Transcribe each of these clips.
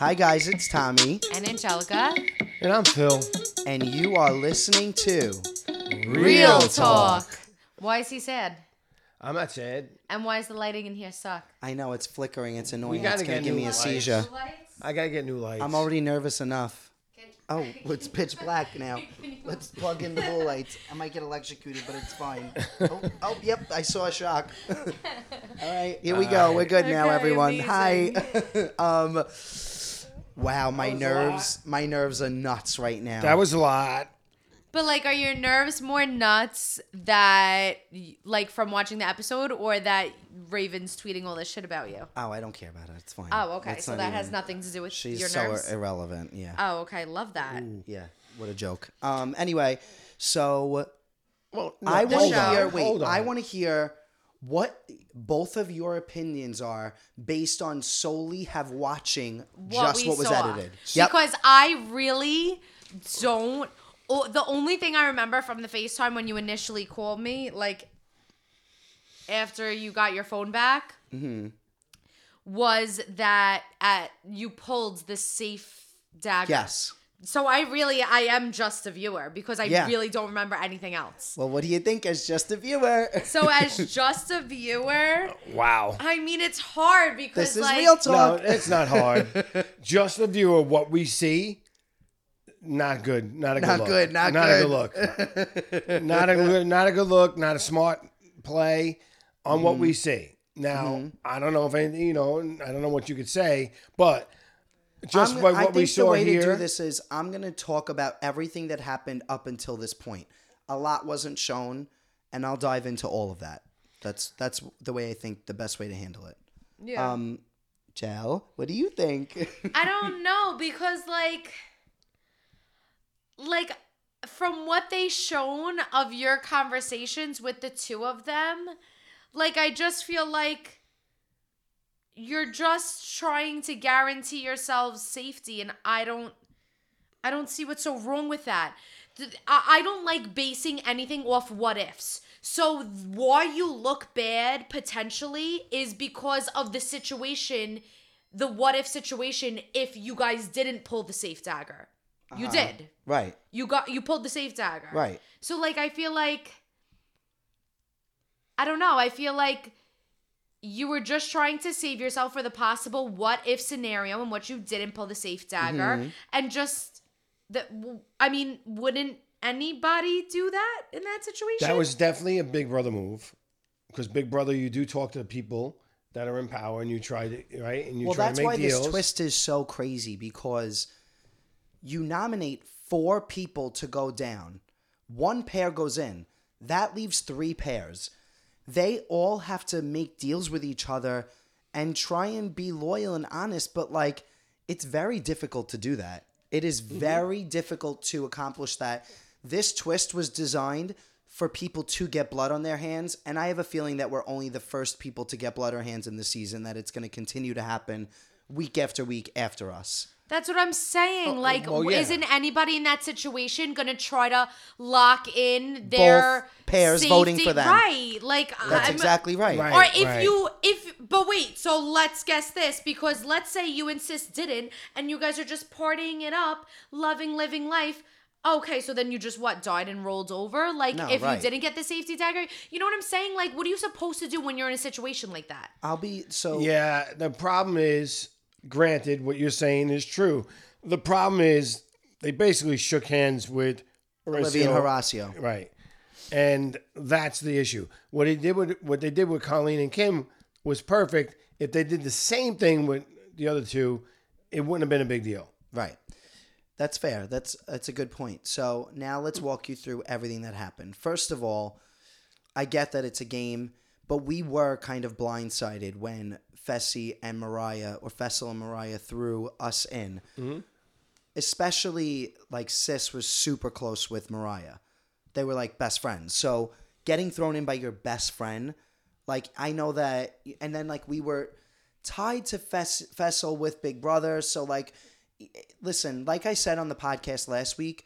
Hi guys, it's Tommy. And Anjelica. And I'm Phil. And you are listening to Real Talk. Why is he sad? I'm not sad. And why is the lighting in here suck? I know it's flickering. It's annoying. gotta It's gonna give new me a lights. seizure. I gotta get new lights. I'm already nervous enough. Oh, it's pitch black now. Let's plug in the blue lights. I might get electrocuted, but it's fine. Oh, oh yep, I saw a shock. All right, here we go. We're good now, Okay, everyone. Hi. um, wow, my That was a nerves, my nerves are nuts right now. That was a lot. But like, are your nerves more nuts that, like, from watching the episode, or that Raven's tweeting all this shit about you? Oh, I don't care about it. It's fine. Oh, okay. It's so not that has nothing to do with She's your so nerves. irrelevant. Yeah. oh, okay. Love that. Yeah, what a joke. Um. Anyway, so Well, I want to hear. Wait, hold on. I want to hear what both of your opinions are based on solely have watching just what was saw. edited. Yep. Because I really don't. Oh, the only thing I remember from the FaceTime when you initially called me, like after you got your phone back, Mm-hmm. was that at you pulled the safe dagger. Yes. So I really, I am just a viewer because I Yeah. really don't remember anything else. Well, what do you think as just a viewer? So as just a viewer, Wow. I mean it's hard because this is like real No, talk. it's not hard. Just a view of what we see. Not good. Not a good Not look. good, not a good. good look. not a good. Not a good look. Not a smart play on what Mm-hmm. we see. Now I don't know if anything. You know, I don't know what you could say, but just I'm- by I think we the way here. to do this is I'm going to talk about everything that happened up until this point. A lot wasn't shown, and I'll dive into all of that. That's that's the way I think the best way to handle it. yeah. Um, Jel, what do you think? I don't know because like like from what they shown of your conversations with the two of them, like I just feel like you're just trying to guarantee yourselves safety and I don't I don't see what's so wrong with that. I don't like basing anything off what ifs. So why you look bad potentially is because of the situation, the what if situation if you guys didn't pull the safe dagger. You Uh-huh. did. right, You got you pulled the safe dagger. right. So like I feel like I don't know, I feel like you were just trying to save yourself for the possible what if scenario and what you didn't pull the safe dagger Mhm. and just that I mean, wouldn't anybody do that in that situation? That was definitely a Big Brother move, because Big Brother, you do talk to people that are in power, and you try to right, and you well, try that's to make why deals. this twist is so crazy because you nominate four people to go down. One pair goes in. That leaves three pairs. They all have to make deals with each other and try and be loyal and honest, but like it's very difficult to do that. It is Mm-hmm. very difficult to accomplish that. This twist was designed for people to get blood on their hands, and I have a feeling that we're only the first people to get blood on our hands in the season, that it's going to continue to happen week after week after us. That's what I'm saying. Oh, like, well, yeah. isn't anybody in that situation gonna try to lock in their Both pairs voting for them. Right. Like, That's I'm- exactly right. Right. or if right. you if but wait so let's guess this because let's say you and sis didn't and you guys are just partying it up loving living life okay so then you just what died and rolled over like No, if right. you didn't get the safety dagger you know what i'm saying like what are you supposed to do when you're in a situation like that I'll be so Yeah, the problem is, granted, what you're saying is true. The problem is they basically shook hands with Olivia and Horacio. Right. And that's the issue. What they did with what they did with Colleen and Kim was perfect. If they did the same thing with the other two, it wouldn't have been a big deal. Right. That's fair. That's that's a good point. So now let's walk you through everything that happened. First of all, I get that it's a game, but we were kind of blindsided when Fessy and Mariah or Fessel and Mariah threw us in. Mm-hmm. Especially like Sis was super close with Mariah. They were like best friends. So getting thrown in by your best friend, like I know that and then like we were tied to Fess- Fessel with Big Brother, so like listen, like I said on the podcast last week,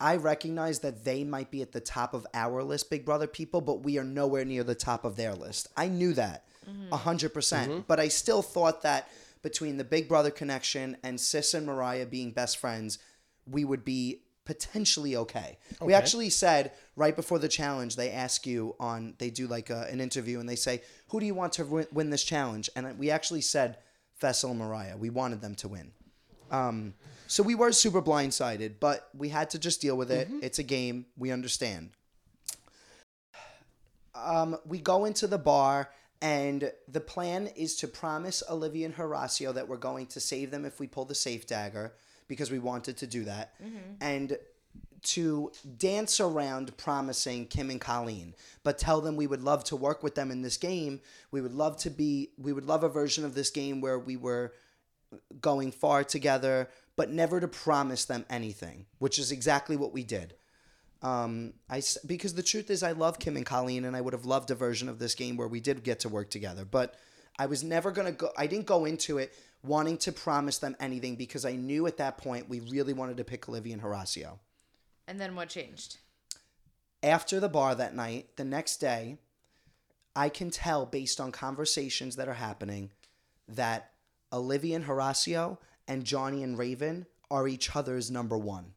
I recognize that they might be at the top of our list, Big Brother people, but we are nowhere near the top of their list. I knew that mm-hmm. a 100%. percent mm-hmm. But I still thought that between the Big Brother connection and Sis and Mariah being best friends, we would be potentially okay. We actually said right before the challenge, they ask you on, they do like a, an interview and they say, who do you want to win, win this challenge? And we actually said Fessel and Mariah. We wanted them to win. Um, so we were super blindsided, but we had to just deal with it. It's a game. We understand. Um, we go into the bar, and the plan is to promise Olivia and Horacio that we're going to save them if we pull the safe dagger because we wanted to do that, and to dance around promising Kim and Colleen, but tell them we would love to work with them in this game. We would love to be, we would love a version of this game where we were going far together, but never to promise them anything, which is exactly what we did. Um, I because the truth is, I love Kim and Colleen, and I would have loved a version of this game where we did get to work together. But I was never gonna go. I didn't go into it wanting to promise them anything because I knew at that point we really wanted to pick Olivia and Horacio. and then what changed After the bar that night, the next day, I can tell based on conversations that are happening that Olivia and Horacio and Johnny and Raven are each other's number one.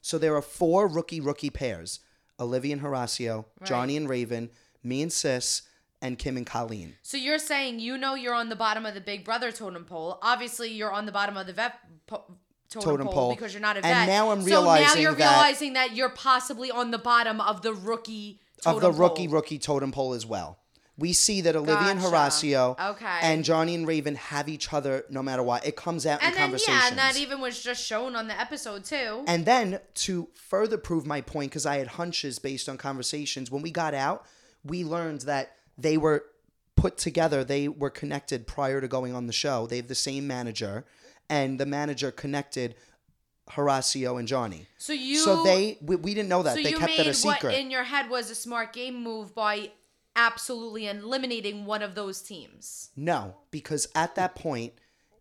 So there are four rookie rookie pairs Olivia and Horacio, Johnny and Raven, me and Sis, and Kim and Colleen. so you're saying you know you're on the bottom of the big brother totem pole obviously you're on the bottom of the vet po- totem, Totem pole, pole. because you're not a vet. And now I'm realizing so now you're that- realizing that you're possibly on the bottom of the rookie totem of the pole. rookie rookie totem pole as well. We see that Olivia and Gotcha. Horacio Okay. and Johnny and Raven have each other no matter what. It comes out and in then conversations. yeah and that even was just shown on the episode too And then to further prove my point, because I had hunches based on conversations, when we got out, we learned that they were put together, they were connected prior to going on the show. They have the same manager, and the manager connected Horacio and Johnny. So you So they we, we didn't know that. So they kept it a secret. what in your head was a smart game move by absolutely eliminating one of those teams. No, because at that point,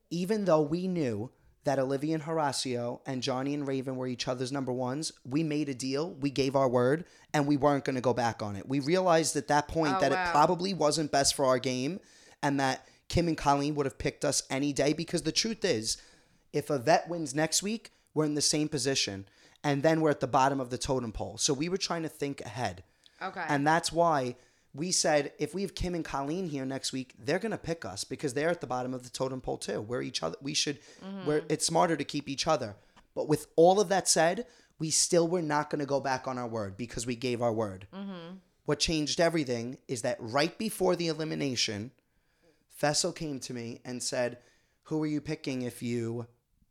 even though we knew that Olivia and Horacio and Johnny and Raven were each other's number ones, we made a deal, we gave our word, and we weren't going to go back on it. We realized at that point Oh, that wow. it probably wasn't best for our game and that Kim and Colleen would have picked us any day because the truth is, if a vet wins next week, we're in the same position. And then we're at the bottom of the totem pole. So we were trying to think ahead. Okay. And that's why we said if we have Kim and Colleen here next week, they're gonna pick us because they're at the bottom of the totem pole too. We're each other. We should. We're. It's smarter to keep each other. But with all of that said, we still were not gonna go back on our word because we gave our word. What changed everything is that right before the elimination, Fessel came to me and said, "Who are you picking if you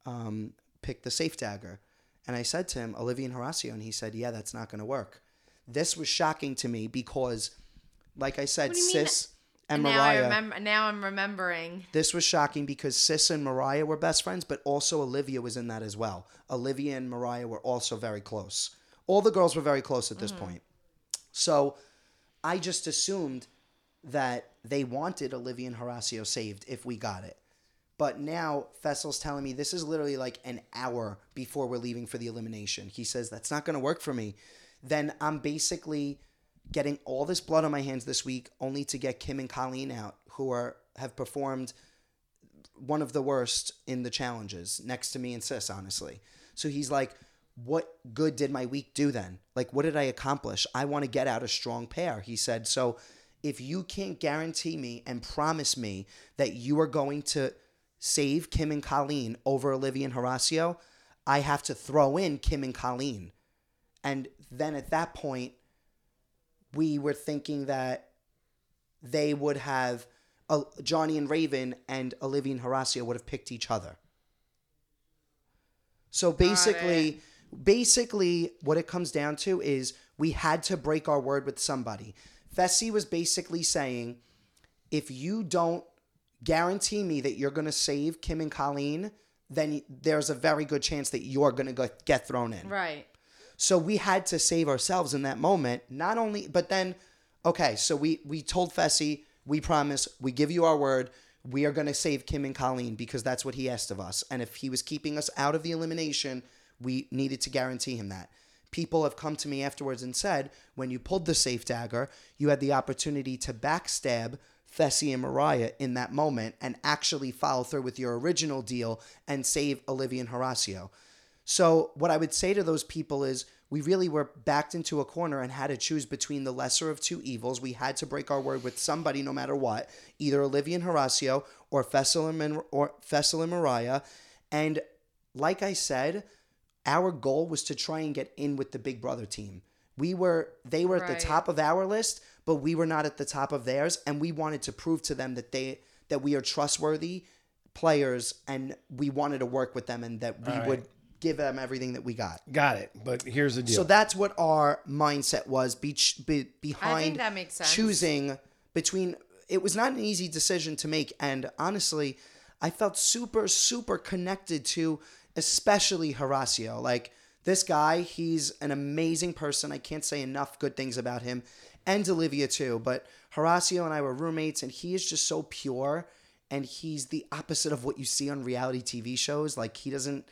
um, pick the safe dagger?" And I said to him, "Olivia and Horacio," and he said, "Yeah, that's not going to work." This was shocking to me because, like I said, What do you? Sis and now I Mariah. remember. Now I'm remembering. This was shocking because Sis and Mariah were best friends, but also Olivia was in that as well. Olivia and Mariah were also very close. All the girls were very close at this mm. point. So I just assumed that they wanted Olivia and Horacio saved if we got it. But now Fessel's telling me this is literally like an hour before we're leaving for the elimination. He says that's not going to work for me. Then I'm basically getting all this blood on my hands this week, only to get Kim and Colleen out, who are have performed one of the worst in the challenges next to me and Sis, honestly. So he's like, What good did my week do then? Like, what did I accomplish? I want to get out a strong pair. He said, So if you can't guarantee me and promise me that you are going to save Kim and Colleen over Olivia and Horacio, I have to throw in Kim and Colleen. And then at that point, we were thinking that they would have uh, Johnny and Raven and Olivia and Horacio would have picked each other. So basically, basically, what it comes down to is we had to break our word with somebody. Fessy was basically saying, if you don't guarantee me that you're going to save Kim and Colleen, then there's a very good chance that you're going to get thrown in. Right. So we had to save ourselves in that moment. Not only, but then, okay, so we we told Fessy, we promise, we give you our word, we are going to save Kim and Colleen because that's what he asked of us. And if he was keeping us out of the elimination, we needed to guarantee him that. People have come to me afterwards and said, when you pulled the safe dagger, you had the opportunity to backstab Fessy and Mariah in that moment and actually follow through with your original deal and save Olivia and Horacio. So, what I would say to those people is we really were backed into a corner and had to choose between the lesser of two evils. We had to break our word with somebody no matter what, either Olivia and Horacio or Fessel and, or Fessel and Mariah. And like I said, our goal was to try and get in with the Big Brother team. We were they were at the top of our list, but we were not at the top of theirs, and we wanted to prove to them that they that we are trustworthy players, and we wanted to work with them, and that we All right. would give them everything that we got. Got it. But here's the deal. So that's what our mindset was be, be, behind that makes sense. choosing between. It was not an easy decision to make, and honestly, I felt super super connected to, especially Horacio. Like this guy, he's an amazing person. I can't say enough good things about him, and Olivia too. But Horacio and I were roommates, and he is just so pure, and he's the opposite of what you see on reality TV shows. Like he doesn't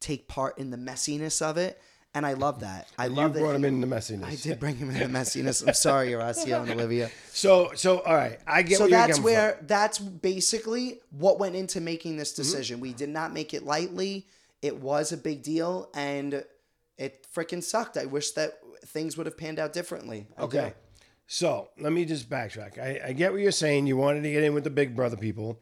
take part in the messiness of it. And I love that. I you love that. brought him in the messiness. I did bring him in the messiness. I'm sorry, Horacio and Olivia. So so all right, I get So that's where from. that's basically what went into making this Mm-hmm. decision. We did not make it lightly. It was a big deal, and it freaking sucked. I wish that things would have panned out differently. I do. Okay. So let me just backtrack. I, I get what you're saying. You wanted to get in with the Big Brother people,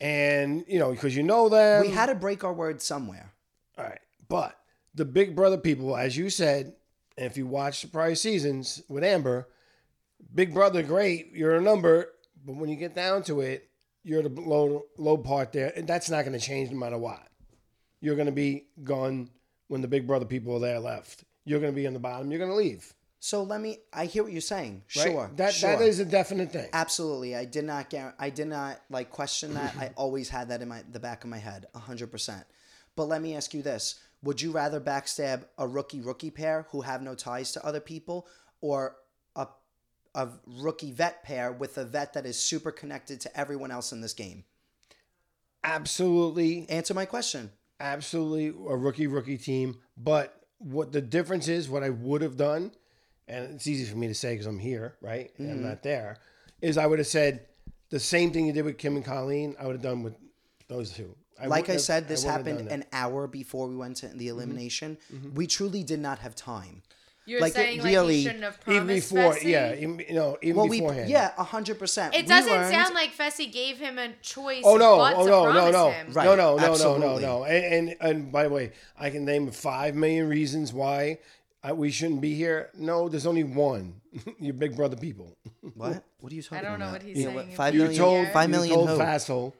and you know because you know them. Mm-hmm. We had to break our word somewhere. All right. But the Big Brother people, as you said, and if you watch the prior seasons with Amber, Big Brother, great, you're a number, but when you get down to it, you're the low low part there, and that's not going to change no matter what. You're going to be gone when the Big Brother people are there left. You're going to be on the bottom. You're going to leave. So let me. I hear what you're saying. Right? Sure. That sure. that is a definite thing. Absolutely. I did not I did not like question that. I always had that in my the back of my head, 100%. But let me ask you this. Would you rather backstab a rookie rookie pair who have no ties to other people or a a rookie vet pair with a vet that is super connected to everyone else in this game? Absolutely, Answer my question. absolutely a rookie rookie team. But what the difference is, what I would have done, and it's easy for me to say because I'm here, right? And I'm mm-hmm. not there. Is I would have said the same thing you did with Kim and Colleen. I would have done with those two. Like I have- said, this wouldn't happened an hour before we went to the mm-hmm. elimination. Mm-hmm. We truly did not have time. You're Like, it saying like really- he shouldn't have even promised before, Fessy? yeah, even, you know, even well, we beforehand. yeah, hundred percent. It doesn't sound like Fessy gave him a choice. Oh no! but Oh to no! No! promise No! him. No! No! No! No! No! No! And, and and by the way, I can name five million reasons why I, we shouldn't be here. No, there's only one. you Big Brother people. What? What are you talking about? I don't know about? what he's You saying. what, If Five you million. told five million. You told who?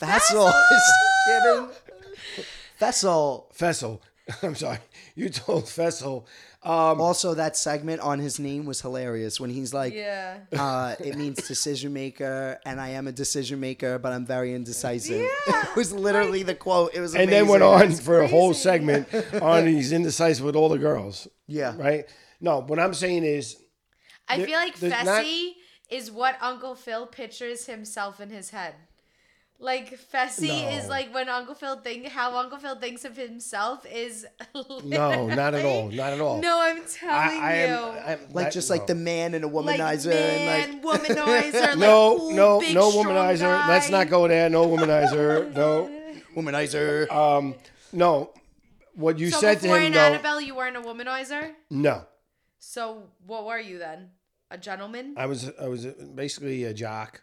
Fassel. Fassel is kidding. Fessel. Fessel. I'm sorry. You told Fessel. Um, Also, that segment on his name was hilarious when he's like, Yeah. uh, "It means decision maker, and I am a decision maker, but I'm very indecisive." Yeah. it was literally the quote. It was and then went amazing. on for a whole segment on he's indecisive with all the girls. Yeah. Right. No, what I'm saying is, I There- feel like there's Fessy not- is what Uncle Phil pictures himself in his head. Like Fessy is like when Uncle Phil think how Uncle Phil thinks of himself is No, not at all. Not at all. No, I'm telling I, I you. am, I'm, Like that- just like the man and a like womanizer man, and womanizer, like no, cool, no, big, no strong womanizer. Let's not go there. No womanizer. No. womanizer. Um, no. What you so said to before him, in though. Annabelle, you weren't a womanizer. No, So what were you then? A gentleman? I was. I was basically a jock.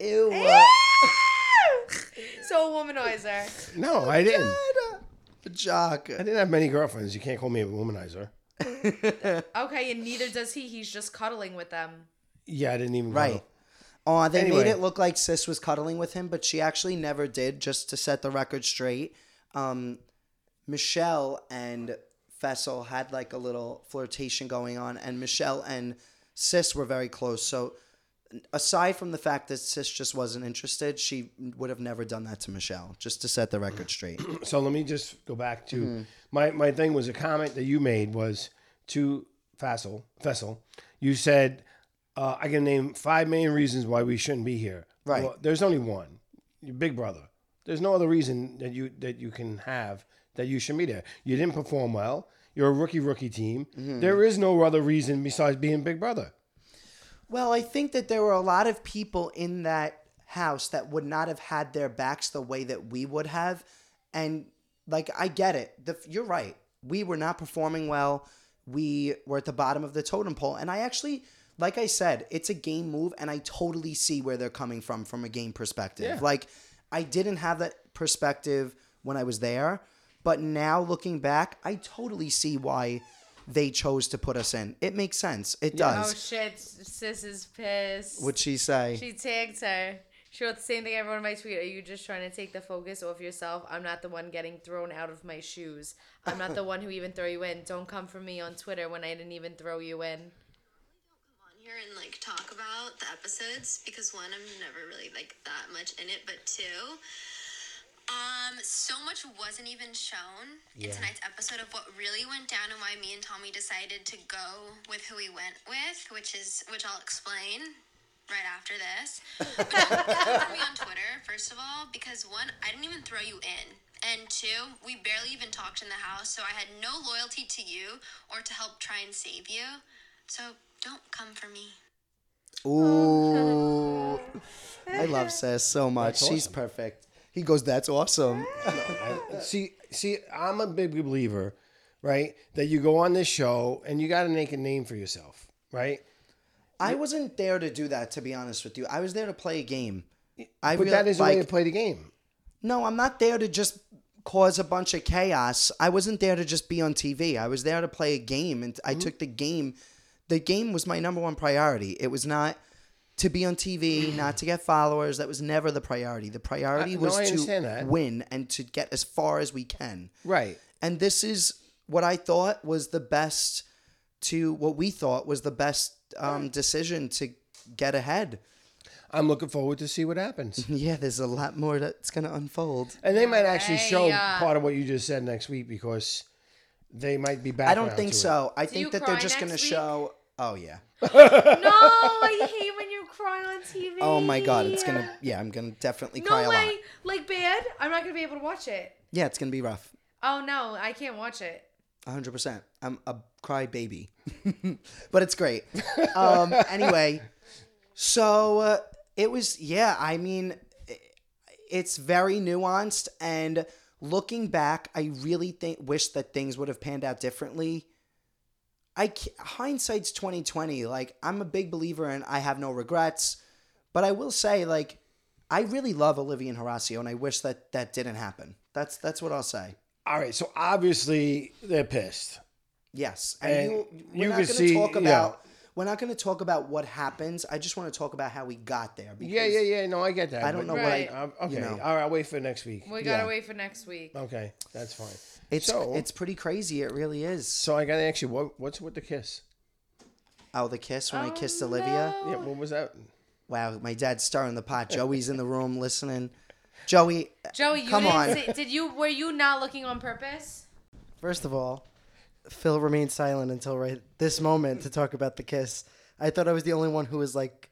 Ew. So womanizer. No, I didn't. A jock. I didn't have many girlfriends. You can't call me a womanizer. Okay, and neither does he. He's just cuddling with them. Yeah, I didn't even. Right. Go. Oh, they Anyway. made it look like Sis was cuddling with him, but she actually never did. Just to set the record straight, um, Michelle and Fessel had like a little flirtation going on, and Michelle and Sis were very close. So, aside from the fact that Sis just wasn't interested, she would have never done that to Michelle. Just to set the record straight. So let me just go back to Mm-hmm. my my thing was a comment that you made was to Fassel Fessel. You said uh, I can name five main reasons why we shouldn't be here. Right. Well, there's only one. Your big brother. There's no other reason that you that you can have that you should be there. You didn't perform well. You're a rookie rookie team. Mm-hmm. There is no other reason besides being big brother. Well, I think that there were a lot of people in that house that would not have had their backs the way that we would have. And like, I get it. The, you're right. We were not performing well. We were at the bottom of the totem pole. And I actually, like I said, it's a game move. And I totally see where they're coming from from a game perspective. Yeah. Like, I didn't have that perspective when I was there. But now looking back, I totally see why they chose to put us in. It makes sense. It does. Oh shit, sis is pissed. What'd she say? She tagged her. She wrote the same thing I wrote in my tweet. Are you just trying to take the focus off yourself? I'm not the one getting thrown out of my shoes. I'm not the one who even throw you in. Don't come for me on Twitter when I didn't even throw you in. on here and like talk about the episodes because one, I'm never really like that much in it, but two, um, so much wasn't even shown in tonight's episode of what really went down and why me and Tommy decided to go with who we went with, which is which I'll explain right after this. But don't come for me on Twitter, first of all, because one, I didn't even throw you in. And two, we barely even talked in the house, so I had no loyalty to you or to help try and save you. So don't come for me. Ooh. I love Sis so much. She's perfect. He goes, That's awesome. I- see, see, I'm a big believer, right? That you go on this show and you got to make a name for yourself, right? I wasn't there to do that, to be honest with you. I was there to play a game. I but that is the way like- to play the game. No, I'm not there to just cause a bunch of chaos. I wasn't there to just be on TV. I was there to play a game, and Mm-hmm. I took the game. The game was my number one priority. It was not to be on TV, not to get followers. That was never the priority. The priority I- no, was I to that. win and to get as far as we can. Right. And this is what I thought was the best to what we thought was the best um, decision to get ahead. I'm looking forward to see what happens. Yeah, there's a lot more that's going to unfold. And they might actually show yeah. part of what you just said next week because they might be back. I don't think so. I Do think you that they're cry just going to next week? show. Oh yeah. no, I hate when you cry on TV. Oh my god, it's gonna. Yeah, I'm gonna definitely cry No a way. lot. Like bad. I'm not gonna be able to watch it. Yeah, it's gonna be rough. Oh no, I can't watch it. 100. percent I'm a cry baby, but it's great. Um. Anyway, so uh, it was. Yeah, I mean, it's very nuanced, and looking back, I really think wish that things would have panned out differently. I hindsight's 2020. Like I'm a big believer in I have no regrets, but I will say like I really love Olivia and Horacio, and I wish that that didn't happen. That's that's what I'll say. All right, so obviously they're pissed. Yes, and, And you, we're you not going see- to talk yeah. about. We're not going to talk about what happens. I just want to talk about how we got there. Yeah, yeah, yeah. No, I get that. I don't know Right. what I. Okay, you know. all right. I'll wait for next week. We gotta Yeah. wait for next week. Okay, that's fine. It's so, it's pretty crazy. It really is. so I gotta ask you, what what's with the kiss? Oh, the kiss when I oh, kissed Oh, Olivia. Yeah, what was that? Wow, my dad's stirring the pot. Joey's in the room listening. Joey, Joey, you come didn't on. say- did you? Were you not looking on purpose? First of all, Phil remained silent until right this moment to talk about the kiss. I thought I was the only one who was like n-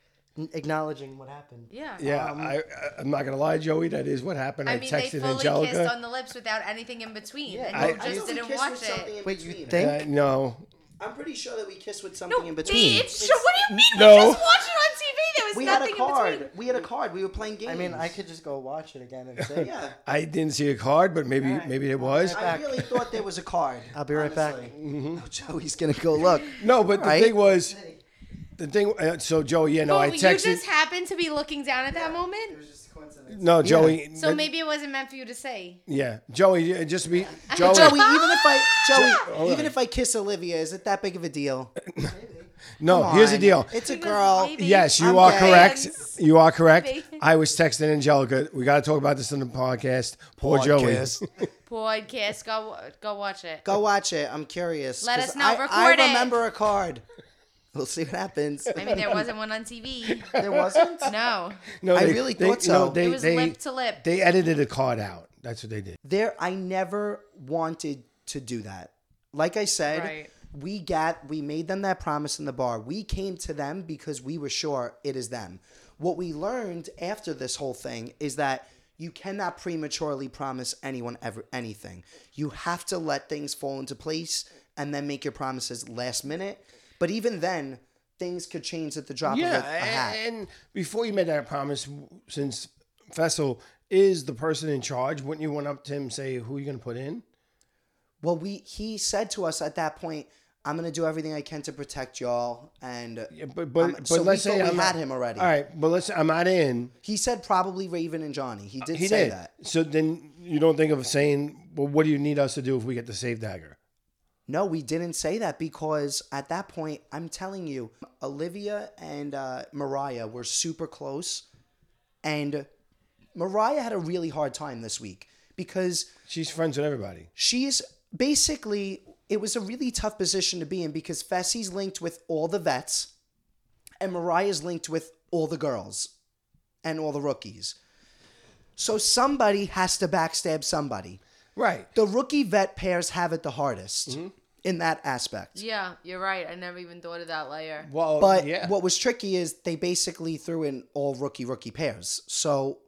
acknowledging what happened. Yeah. Yeah, Um, I, I, I'm not gonna lie, Joey. That is what happened. I, I mean, they fully Anjelica. kissed on the lips without anything in between, and I- you I just thought we didn't kissed watch with something it. in Wait, you think? Uh, no, I'm pretty sure that we kissed with something in between. They, it's, what do you mean? No. We just watched it on TV. There was we had nothing a card. in between. We had a card. We were playing games. I mean, I could just go watch it again and say, Yeah. I didn't see a card, but maybe maybe it was. I really thought there was a card. I'll be right back. Mm-hmm. Oh, Joey's gonna go look. No, but the Right? thing was, the thing. Uh, so Joey, yeah, no, But I you just happened to be looking down at that moment. no, Joey. So maybe it wasn't meant for you to say. Yeah, Joey, uh, just be Joey. Joey, even if I Joey, Hold even on. if I kiss Olivia, is it that big of a deal? No, Come here's the on. deal. It's a girl. Yes, you I'm are gay. correct. You are correct. Baby. I was texting Anjelica. We got to talk about this in the podcast. Poor Joey. Podcast. Podcast, go go watch it. Go watch it. I'm curious. Let 'cause us know. I, Record I it. remember a card. We'll see what happens. I mean, there wasn't one on TV. There wasn't. No. No, I they- really they- thought no, so. they- It was they- lip to lip. They edited a card out. That's what they did. There, I never wanted to do that. Like I said, Right. we got we made them that promise in the bar. We came to them because we were sure it is them. What we learned after this whole thing is that you cannot prematurely promise anyone ever anything. You have to let things fall into place and then make your promises last minute. But even then, things could change at the drop yeah, of a, a hat. and, before you made that promise, since Fessel is the person in charge, wouldn't you went up to him and say, "Who are you going to put in?" Well, we he said to us at that point, "I'm going to do everything I can to protect y'all." And But but, um, but so let's we say we I'm had not- him already. All right, but let's. say I'm not in. He said probably Raven and Johnny. He did he say did. that. So then you don't think of saying, "Well, what do you need us to do if we get the save dagger?" No, we didn't say that because at that point, I'm telling you, Olivia and uh, Mariah were super close, and Mariah had a really hard time this week because She's friends with everybody. she's basically it was a really tough position to be in because Fessy's linked with all the vets and Mariah's linked with all the girls and all the rookies. So somebody has to backstab somebody. Right. The rookie vet pairs have it the hardest Mm-hmm. In that aspect. Yeah, you're right. I never even thought of that layer. Well, But yeah. what was tricky is they basically threw in all rookie rookie pairs. So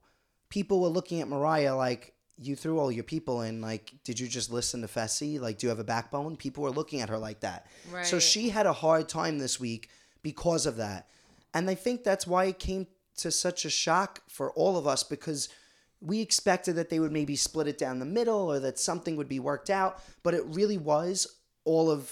people were looking at Mariah like you threw all your people in. Like, did you just listen to Fessy? Like, do you have a backbone? People were looking at her like that. So she had a hard time this week because of that. And I think that's why it came to such a shock for all of us because we expected that they would maybe split it down the middle or that something would be worked out. But it really was all of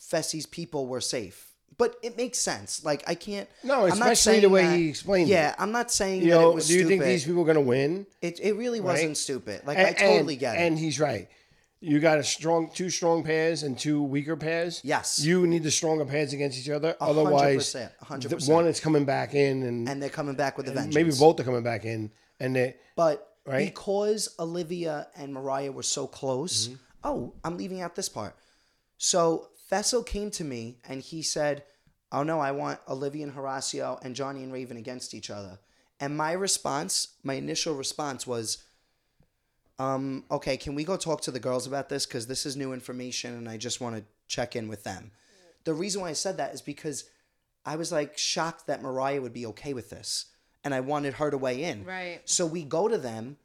Fessy's people were safe. But it makes sense. Like I can't. No, I'm not especially the way that- he explained Yeah, it. I'm not saying You that know, it was do you think these people are going to win? It it really Right? wasn't stupid. Like And- I totally and- get it. And he's right. You got a strong, two strong pairs and two weaker pairs. Yes. You need the stronger pairs against each other. Hundred Otherwise, percent, a hundred the percent. one is coming back in, and and they're coming back with a vengeance. maybe both are coming back in, and they. But Right? because Olivia and Mariah were so close, Mm-hmm. Oh, I'm leaving out this part. So Fessel came to me and he said, Oh no, I want Olivia and Horacio and Johnny and Raven against each other. And my response, my initial response was, um, okay, can we go talk to the girls about this? Because this is new information and I just want to check in with them. The reason why I said that is because I was like shocked that Mariah would be okay with this. And I wanted her to weigh in. Right. So we go to them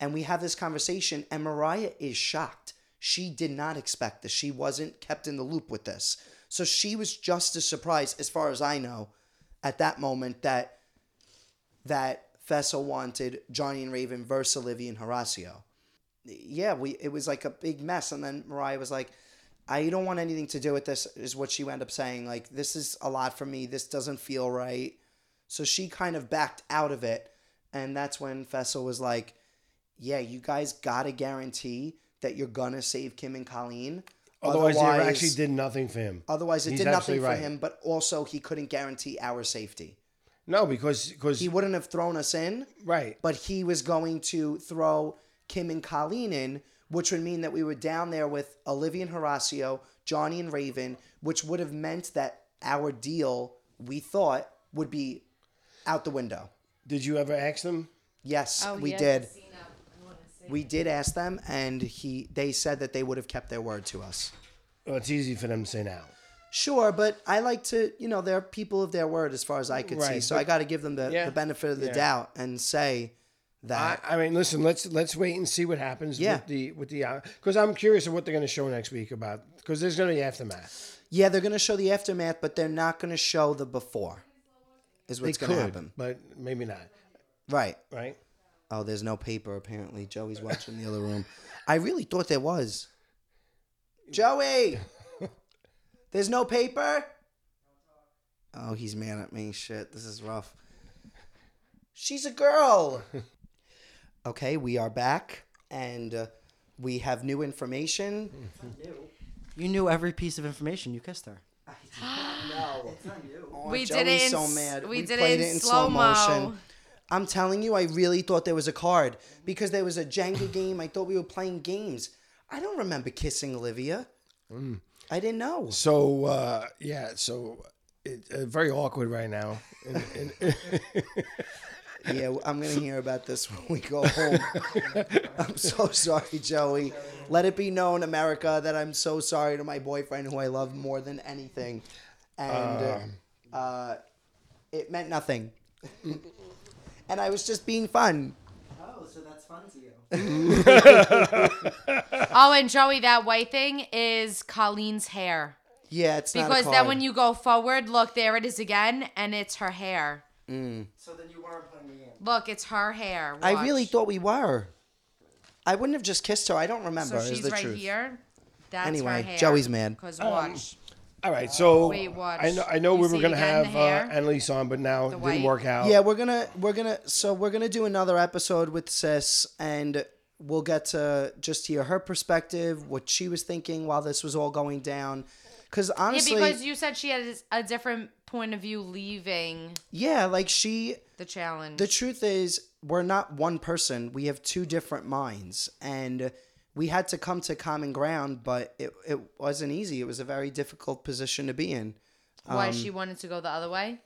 and we have this conversation, and Mariah is shocked. She did not expect this. She wasn't kept in the loop with this. So she was just as surprised, as far as I know, at that moment that that Fessel wanted Johnny and Raven versus Olivia and Horacio. Yeah, we it was like a big mess. And then Mariah was like, I don't want anything to do with this, is what she wound up saying. Like, this is a lot for me. This doesn't feel right. So she kind of backed out of it. And that's when Fessel was like, Yeah, you guys gotta guarantee that you're gonna save Kim and Colleen. Otherwise, they actually did nothing for him. Otherwise, it He's did nothing absolutely for right. him, but also he couldn't guarantee our safety. No, because because He wouldn't have thrown us in, right. but he was going to throw Kim and Colleen in, which would mean that we were down there with Olivia and Horacio, Johnny and Raven, which would have meant that our deal, we thought, would be out the window. Did you ever ask them? Yes, Oh, we yes, did. I've seen that. I wanna see. We did ask them, and he they said that they would have kept their word to us. Well, it's easy for them to say now. Sure, but I like to, you know, they're people of their word as far as I could see. So but- I got to give them the, Yeah, the benefit of the yeah. doubt and say that. I, I mean, listen. Let's let's wait and see what happens. Yeah. With the with the uh, because I'm curious of what they're going to show next week about because there's going to be aftermath. yeah, they're going to show the aftermath, but they're not going to show the before. Is what's they going to could, happen. but maybe not. Right. Right. Oh, there's no paper apparently. Joey's watching the other room. I really thought there was. Joey! There's no paper? Oh, he's mad at me. Shit, this is rough. She's a girl. okay, we are back and uh, we have new information. You knew every piece of information. You kissed her. no. Oh, We Joey's did it in so mad. we did played it in slow-mo. I'm telling you, I really thought there was a card because there was a Jenga game. I thought we were playing games. I don't remember kissing Olivia. Mm. I didn't know. So uh, yeah, so it's uh, very awkward right now. And, and Yeah, I'm gonna hear about this when we go home. I'm so sorry, Joey. Let it be known, America, that I'm so sorry to my boyfriend, who I love more than anything, and uh, uh, it meant nothing. And I was just being fun. Oh, so that's fun to you. Oh, and Joey, that white thing is Colleen's hair. Yeah, it's not a Because then when you go forward, look, there it is again, and it's her hair. Mm. So then you weren't playing the game. Look, it's her hair. I really thought we were. I wouldn't have just kissed her. I don't remember. So is she's the right truth. here. That's Anyway, her hair. Joey's mad. Because Um, watch. All right, so Wait, watch. I know I know You we see were going to again have the hair? uh, Analyse on, but now it didn't white? work out. Yeah, we're gonna we're gonna so we're gonna do another episode with Sis, and we'll get to just hear her perspective, what she was thinking while this was all going down. Because honestly, yeah, because you said she had a different point of view leaving yeah, like she. the challenge. The truth is, we're not one person. We have two different minds, and we had to come to common ground. But it it wasn't easy. It was a very difficult position to be in. Why Um, she wanted to go the other way?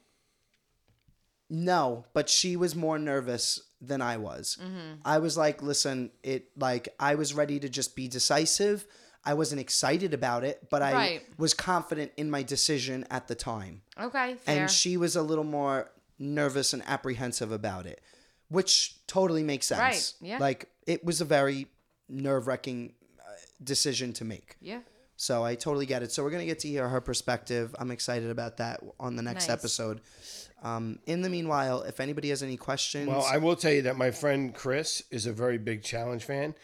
No, but she was more nervous than I was. Mhm. I was like, listen, it like I was ready to just be decisive. I wasn't excited about it, but I Right. was confident in my decision at the time. Okay, fair. And she was a little more nervous and apprehensive about it, which totally makes sense. Right, yeah. Like it was a very nerve-wracking uh, decision to make. Yeah. So I totally get it. So we're gonna get to hear her perspective. I'm excited about that on the next Nice. episode. Um, in the meanwhile, if anybody has any questions, Well, I will tell you that my friend Chris is a very big challenge fan,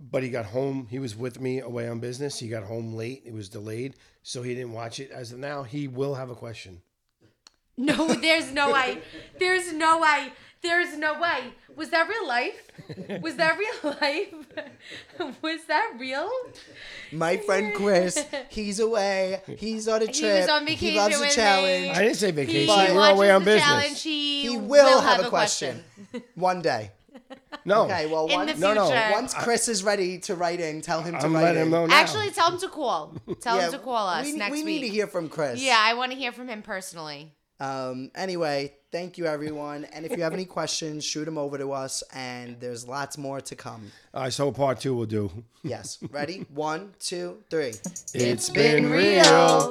but he got home. He was with me away on business. He got home late. It was delayed, so he didn't watch it. As of now, he will have a question. No, there's no way. There's no way. There's no way. Was that real life? Was that real life? Was that real? my friend Chris, he's away. He's on a He trip. was on vacation. He loves a with me. challenge. I didn't say He vacation. But- We're away on the business. challenge. He, He will, have, a a question. One day. No. Okay, well, In once, the No, no. future. once Chris is ready to write in, tell him to I'm write letting in. him know now. Actually, tell him to call. Tell Yeah, him to call us we, next we week. need to hear from Chris. Yeah, I want to hear from him personally. Um, anyway, thank you everyone. And if you have any questions, shoot them over to us. And there's lots more to come. All right, so part two will do. Yes. Ready? One, two, three. It's been real.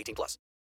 18 plus.